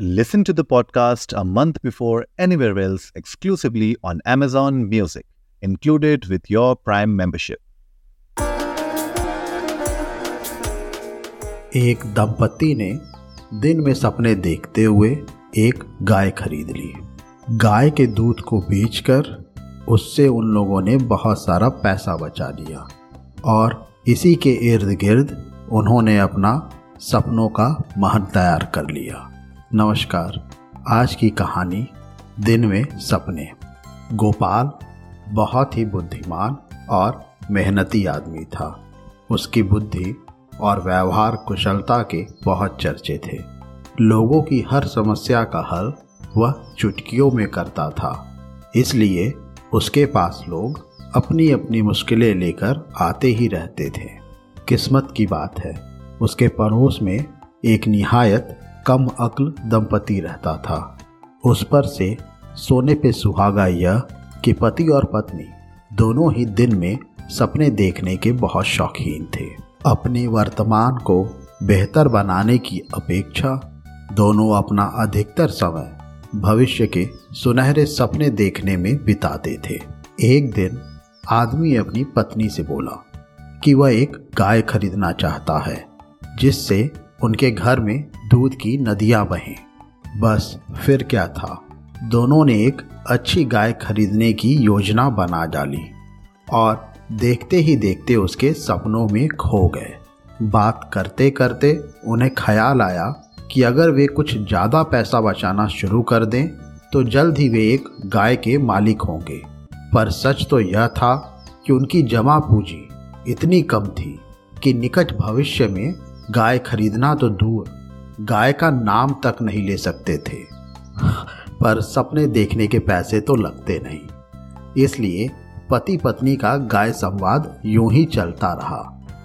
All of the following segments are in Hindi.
Listen to the podcast a month before anywhere else exclusively on Amazon Music, included with your Prime membership. एक दंपति ने दिन में सपने देखते हुए एक गाय खरीद ली गाय के दूध को बेचकर उससे उन लोगों ने बहुत सारा पैसा बचा लिया और इसी के इर्द गिर्द उन्होंने अपना सपनों का महल तैयार कर लिया नमस्कार। आज की कहानी दिन में सपने। गोपाल बहुत ही बुद्धिमान और मेहनती आदमी था। उसकी बुद्धि और व्यवहार कुशलता के बहुत चर्चे थे। लोगों की हर समस्या का हल वह चुटकियों में करता था। इसलिए उसके पास लोग अपनी अपनी मुश्किलें लेकर आते ही रहते थे। किस्मत की बात है, उसके पड़ोस में एक निहायत कम अक्ल दंपति रहता था। उस पर से सोने पे सुहागा यह कि पति और पत्नी दोनों ही दिन में सपने देखने के बहुत शौकीन थे। अपने वर्तमान को बेहतर बनाने की अपेक्षा दोनों अपना अधिकतर समय भविष्य के सुनहरे सपने देखने में बिताते थे। एक दिन आदमी अपनी पत्नी से बोला कि वह एक गाय खरीदना चाहता है, जिससे उनके घर में दूध की नदियाँ बहें। बस फिर क्या था? दोनों ने एक अच्छी गाय खरीदने की योजना बना डाली और देखते ही देखते उसके सपनों में खो गए। बात करते करते उन्हें ख्याल आया कि अगर वे कुछ ज़्यादा पैसा बचाना शुरू कर दें तो जल्द ही वे एक गाय के मालिक होंगे। पर सच तो यह था कि उनकी जमा पूंजी इतनी कम थी कि निकट भविष्य में गाय खरीदना तो दूर, गाय का नाम तक नहीं ले सकते थे। पर सपने देखने के पैसे तो लगते नहीं। इसलिए पति पत्नी का गाय संवाद यूँ ही चलता रहा।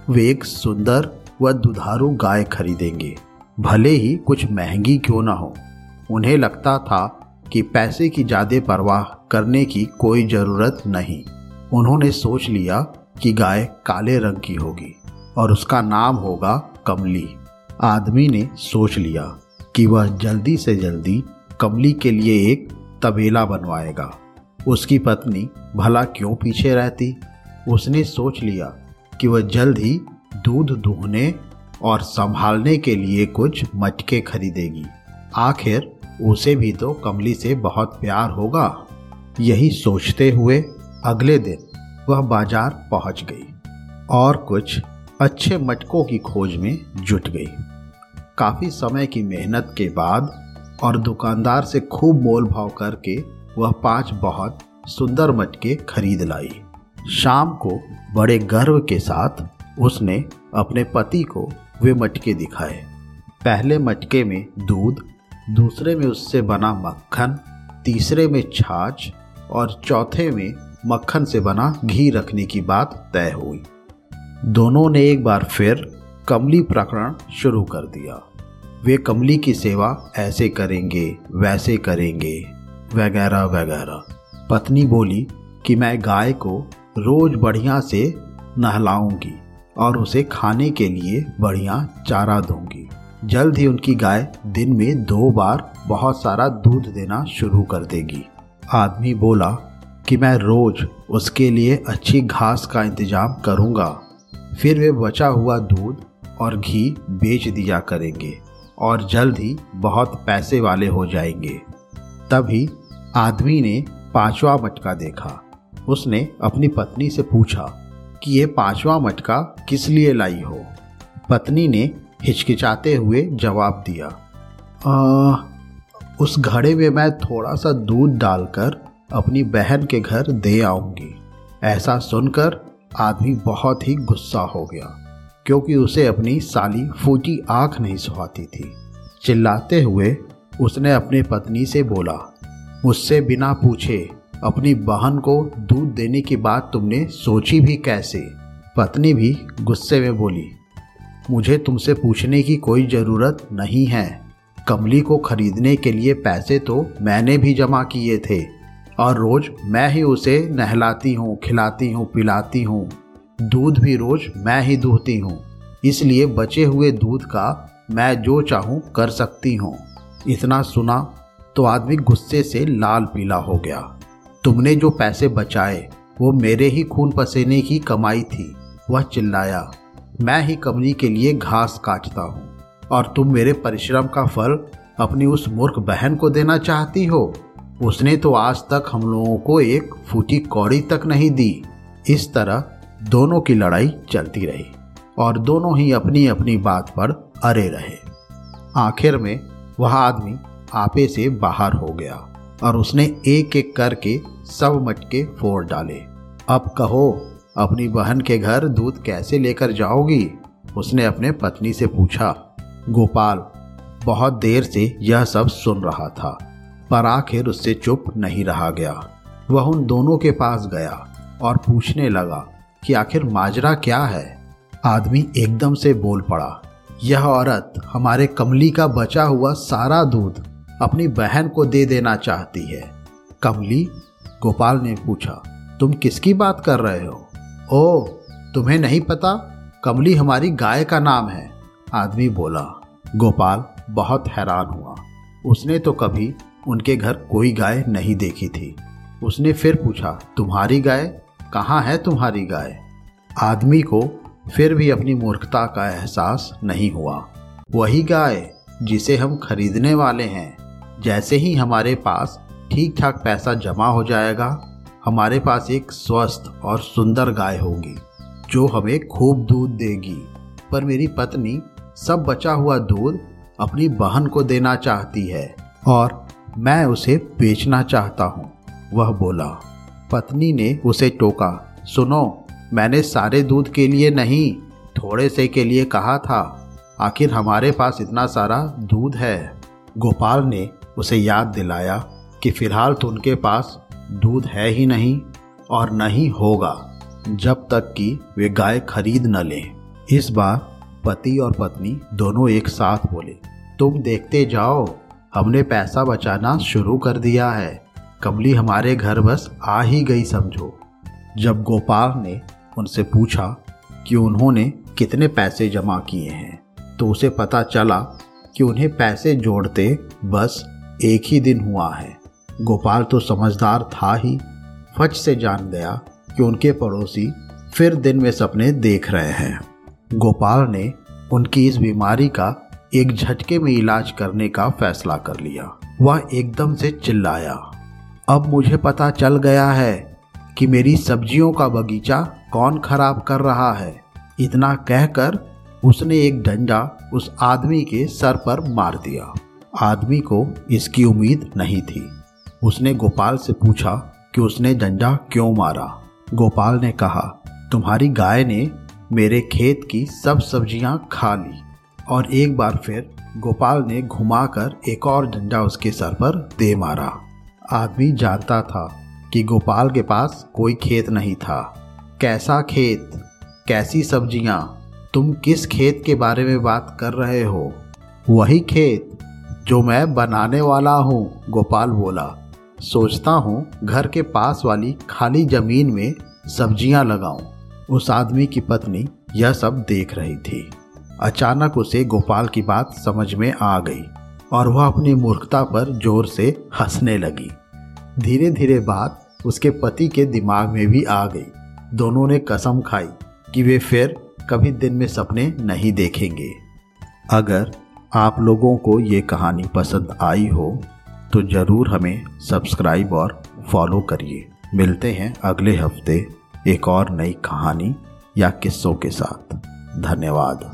वे एक सुंदर व दुधारू गाय खरीदेंगे। भले ही कुछ महँगी क्यों ना हो। उन्हें लगता था कि पैसे की ज़्यादा परवाह करने की कोई ज़रूरत नहीं। उन्होंने सोच लिया कि गाय काले रंग की होगी और उसका नाम होगा कमली। आदमी ने सोच लिया कि वह जल्दी से जल्दी कमली के लिए एक तबेला बनवाएगा। उसकी पत्नी भला क्यों पीछे रहती? उसने सोच लिया कि वह जल्द ही दूध दूहने और संभालने के लिए कुछ मटके खरीदेगी। आखिर उसे भी तो कमली से बहुत प्यार होगा। यही सोचते हुए अगले दिन वह बाज़ार पहुँच गई और कुछ अच्छे मटकों की खोज में जुट गई। काफ़ी समय की मेहनत के बाद और दुकानदार से खूब मोल भाव करके वह पाँच बहुत सुंदर मटके खरीद लाई। शाम को बड़े गर्व के साथ उसने अपने पति को वे मटके दिखाए। पहले मटके में दूध, दूसरे में उससे बना मक्खन, तीसरे में छाछ और चौथे में मक्खन से बना घी रखने की बात तय हुई। दोनों ने एक बार फिर कमली प्रकरण शुरू कर दिया। वे कमली की सेवा ऐसे करेंगे, वैसे करेंगे, वगैरह वगैरह। पत्नी बोली कि मैं गाय को रोज बढ़िया से नहलाऊँगी और उसे खाने के लिए बढ़िया चारा दूँगी। जल्द ही उनकी गाय दिन में दो बार बहुत सारा दूध देना शुरू कर देगी। आदमी बोला कि मैं रोज उसके लिए अच्छी घास का इंतज़ाम करूँगा। फिर वे बचा हुआ दूध और घी बेच दिया करेंगे और जल्द ही बहुत पैसे वाले हो जाएँगे। तभी आदमी ने पांचवा मटका देखा। उसने अपनी पत्नी से पूछा कि ये पांचवा मटका किस लिए लाई हो? पत्नी ने हिचकिचाते हुए जवाब दिया आ, उस घड़े में मैं थोड़ा सा दूध डालकर अपनी बहन के घर दे आऊँगी। ऐसा सुनकर आदमी बहुत ही गुस्सा हो गया, क्योंकि उसे अपनी साली फूटी आँख नहीं सुहाती थी। चिल्लाते हुए उसने अपनी पत्नी से बोला, मुझसे बिना पूछे अपनी बहन को दूध देने की बात तुमने सोची भी कैसे? पत्नी भी गुस्से में बोली, मुझे तुमसे पूछने की कोई ज़रूरत नहीं है। कमली को खरीदने के लिए पैसे तो मैंने भी जमा किए थे। और रोज मैं ही उसे नहलाती हूँ, खिलाती हूँ, पिलाती हूँ। दूध भी रोज मैं ही दूहती हूँ। इसलिए बचे हुए दूध का मैं जो चाहूँ कर सकती हूँ। इतना सुना तो आदमी गुस्से से लाल पीला हो गया। तुमने जो पैसे बचाए, वो मेरे ही खून पसीने की कमाई थी। वह चिल्लाया, मैं ही कमरी के लिए घास काटता हूँ। और तुम मेरे परिश्रम का फल अपनी उस मूर्ख बहन को देना चाहती हो? उसने तो आज तक हम लोगों को एक फूटी कौड़ी तक नहीं दी। इस तरह दोनों की लड़ाई चलती रही और दोनों ही अपनी अपनी बात पर अरे रहे। आखिर में वह आदमी आपे से बाहर हो गया और उसने एक एक करके सब मटके फोड़ डाले। अब कहो, अपनी बहन के घर दूध कैसे लेकर जाओगी? उसने अपने पत्नी से पूछा, गोपाल, बहुत देर से यह सब सुन रहा था। पर आखिर उससे चुप नहीं रहा गया। वह उन दोनों के पास गया और पूछने लगा कि आखिर माजरा क्या है? आदमी एकदम से बोल पड़ा, यह औरत हमारे कमली का बचा हुआ सारा दूध अपनी बहन को दे देना चाहती है। कमली, गोपाल ने पूछा, तुम किसकी बात कर रहे हो? ओ, तुम्हें नहीं पता, कमली हमारी गाय का नाम है। आदमी बोला। गोपाल बहुत हैरान हुआ। उसने तो कभी उनके घर कोई गाय नहीं देखी थी। उसने फिर पूछा, तुम्हारी गाय? कहाँ है तुम्हारी गाय? आदमी को फिर भी अपनी मूर्खता का एहसास नहीं हुआ। वही गाय जिसे हम खरीदने वाले हैं, जैसे ही हमारे पास ठीक ठाक पैसा जमा हो जाएगा, हमारे पास एक स्वस्थ और सुंदर गाय होगी, जो हमें खूब दूध देगी। पर मेरी पत्नी सब बचा हुआ दूध अपनी बहन को देना चाहती है और मैं उसे बेचना चाहता हूँ। वह बोला, पत्नी ने उसे टोका, सुनो, मैंने सारे दूध के लिए नहीं, थोड़े से के लिए कहा था। आखिर हमारे पास इतना सारा दूध है। गोपाल ने उसे याद दिलाया कि फ़िलहाल तो उनके पास दूध है ही नहीं और नहीं होगा, जब तक कि वे गाय खरीद न लें। इस बार पति और पत्नी दोनों एक साथ बोले, तुम देखते जाओ हमने पैसा बचाना शुरू कर दिया है। कमली हमारे घर बस आ ही गई समझो। जब गोपाल ने उनसे पूछा कि उन्होंने कितने पैसे जमा किए हैं तो उसे पता चला कि उन्हें पैसे जोड़ते बस एक ही दिन हुआ है। गोपाल तो समझदार था ही, फच से जान गया कि उनके पड़ोसी फिर दिन में सपने देख रहे हैं। गोपाल ने उनकी इस बीमारी का एक झटके में इलाज करने का फैसला कर लिया। वह एकदम से चिल्लाया, अब मुझे पता चल गया है कि मेरी सब्जियों का बगीचा कौन खराब कर रहा है। इतना कहकर उसने एक डंडा उस आदमी के सर पर मार दिया। आदमी को इसकी उम्मीद नहीं थी। उसने गोपाल से पूछा कि उसने डंडा क्यों मारा। गोपाल ने कहा, तुम्हारी गाय ने मेरे खेत की सब सब्ज़ियाँ खा ली। और एक बार फिर गोपाल ने घुमाकर एक और डंडा उसके सर पर दे मारा। आदमी जानता था कि गोपाल के पास कोई खेत नहीं था। कैसा खेत? कैसी सब्ज़ियाँ? तुम किस खेत के बारे में बात कर रहे हो? वही खेत जो मैं बनाने वाला हूँ, गोपाल बोला। सोचता हूँ घर के पास वाली खाली ज़मीन में सब्ज़ियाँ लगाऊँ। उस आदमी की पत्नी यह सब देख रही थी। अचानक उसे गोपाल की बात समझ में आ गई और वह अपनी मूर्खता पर ज़ोर से हंसने लगी। धीरे धीरे बात उसके पति के दिमाग में भी आ गई। दोनों ने कसम खाई कि वे फिर कभी दिन में सपने नहीं देखेंगे। अगर आप लोगों को ये कहानी पसंद आई हो तो ज़रूर हमें सब्सक्राइब और फॉलो करिए। मिलते हैं अगले हफ़्ते एक और नई कहानी या किस्सों के साथ। धन्यवाद।